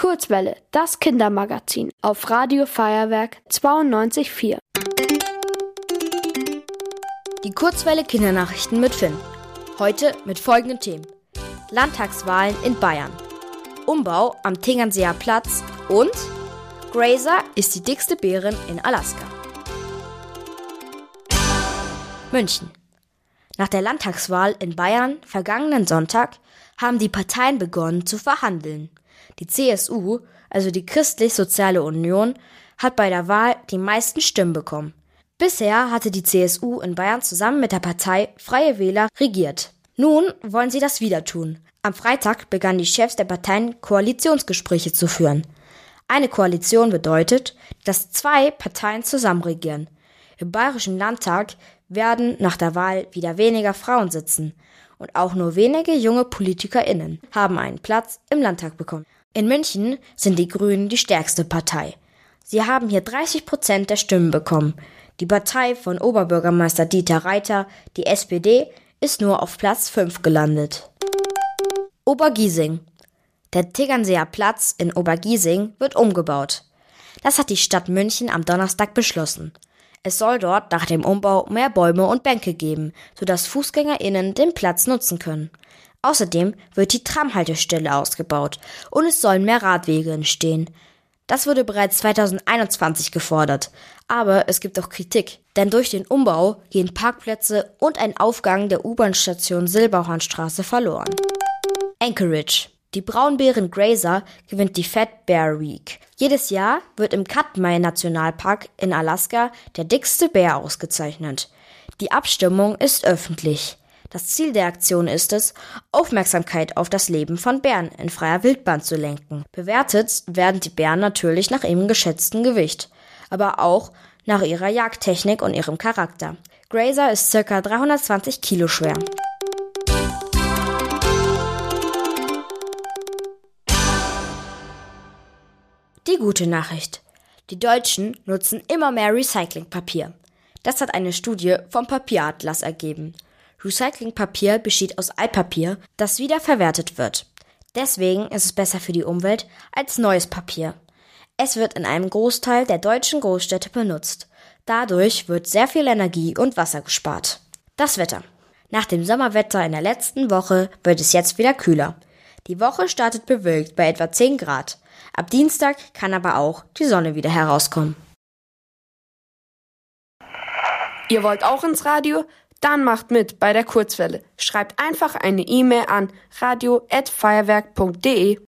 Kurzwelle, das Kindermagazin auf Radio Feuerwerk 92.4. Die Kurzwelle Kindernachrichten mit Finn. Heute mit folgenden Themen. Landtagswahlen in Bayern. Umbau am Tegernseer Platz und Grazer ist die dickste Bärin in Alaska. München. Nach der Landtagswahl in Bayern vergangenen Sonntag haben die Parteien begonnen zu verhandeln. Die CSU, also die Christlich-Soziale Union, hat bei der Wahl die meisten Stimmen bekommen. Bisher hatte die CSU in Bayern zusammen mit der Partei Freie Wähler regiert. Nun wollen sie das wieder tun. Am Freitag begannen die Chefs der Parteien Koalitionsgespräche zu führen. Eine Koalition bedeutet, dass zwei Parteien zusammen regieren. Im Bayerischen Landtag werden nach der Wahl wieder weniger Frauen sitzen und auch nur wenige junge PolitikerInnen haben einen Platz im Landtag bekommen. In München sind die Grünen die stärkste Partei. Sie haben hier 30 Prozent der Stimmen bekommen. Die Partei von Oberbürgermeister Dieter Reiter, die SPD, ist nur auf Platz 5 gelandet. Obergiesing. Der Tegernseer Platz in Obergiesing wird umgebaut. Das hat die Stadt München am Donnerstag beschlossen. Es soll dort nach dem Umbau mehr Bäume und Bänke geben, sodass FußgängerInnen den Platz nutzen können. Außerdem wird die Tramhaltestelle ausgebaut und es sollen mehr Radwege entstehen. Das wurde bereits 2021 gefordert, aber es gibt auch Kritik, denn durch den Umbau gehen Parkplätze und ein Aufgang der U-Bahn-Station Silberhornstraße verloren. Anchorage. Die Braunbären Grazer gewinnt die Fat Bear Week. Jedes Jahr wird im Katmai Nationalpark in Alaska der dickste Bär ausgezeichnet. Die Abstimmung ist öffentlich. Das Ziel der Aktion ist es, Aufmerksamkeit auf das Leben von Bären in freier Wildbahn zu lenken. Bewertet werden die Bären natürlich nach ihrem geschätzten Gewicht, aber auch nach ihrer Jagdtechnik und ihrem Charakter. Grazer ist circa 320 Kilo schwer. Die gute Nachricht. Die Deutschen nutzen immer mehr Recyclingpapier. Das hat eine Studie vom Papieratlas ergeben. Recyclingpapier besteht aus Altpapier, das wiederverwertet wird. Deswegen ist es besser für die Umwelt als neues Papier. Es wird in einem Großteil der deutschen Großstädte benutzt. Dadurch wird sehr viel Energie und Wasser gespart. Das Wetter. Nach dem Sommerwetter in der letzten Woche wird es jetzt wieder kühler. Die Woche startet bewölkt bei etwa 10 Grad. Ab Dienstag kann aber auch die Sonne wieder herauskommen. Ihr wollt auch ins Radio? Dann macht mit bei der Kurzwelle. Schreibt einfach eine E-Mail an radio@feuerwerk.de.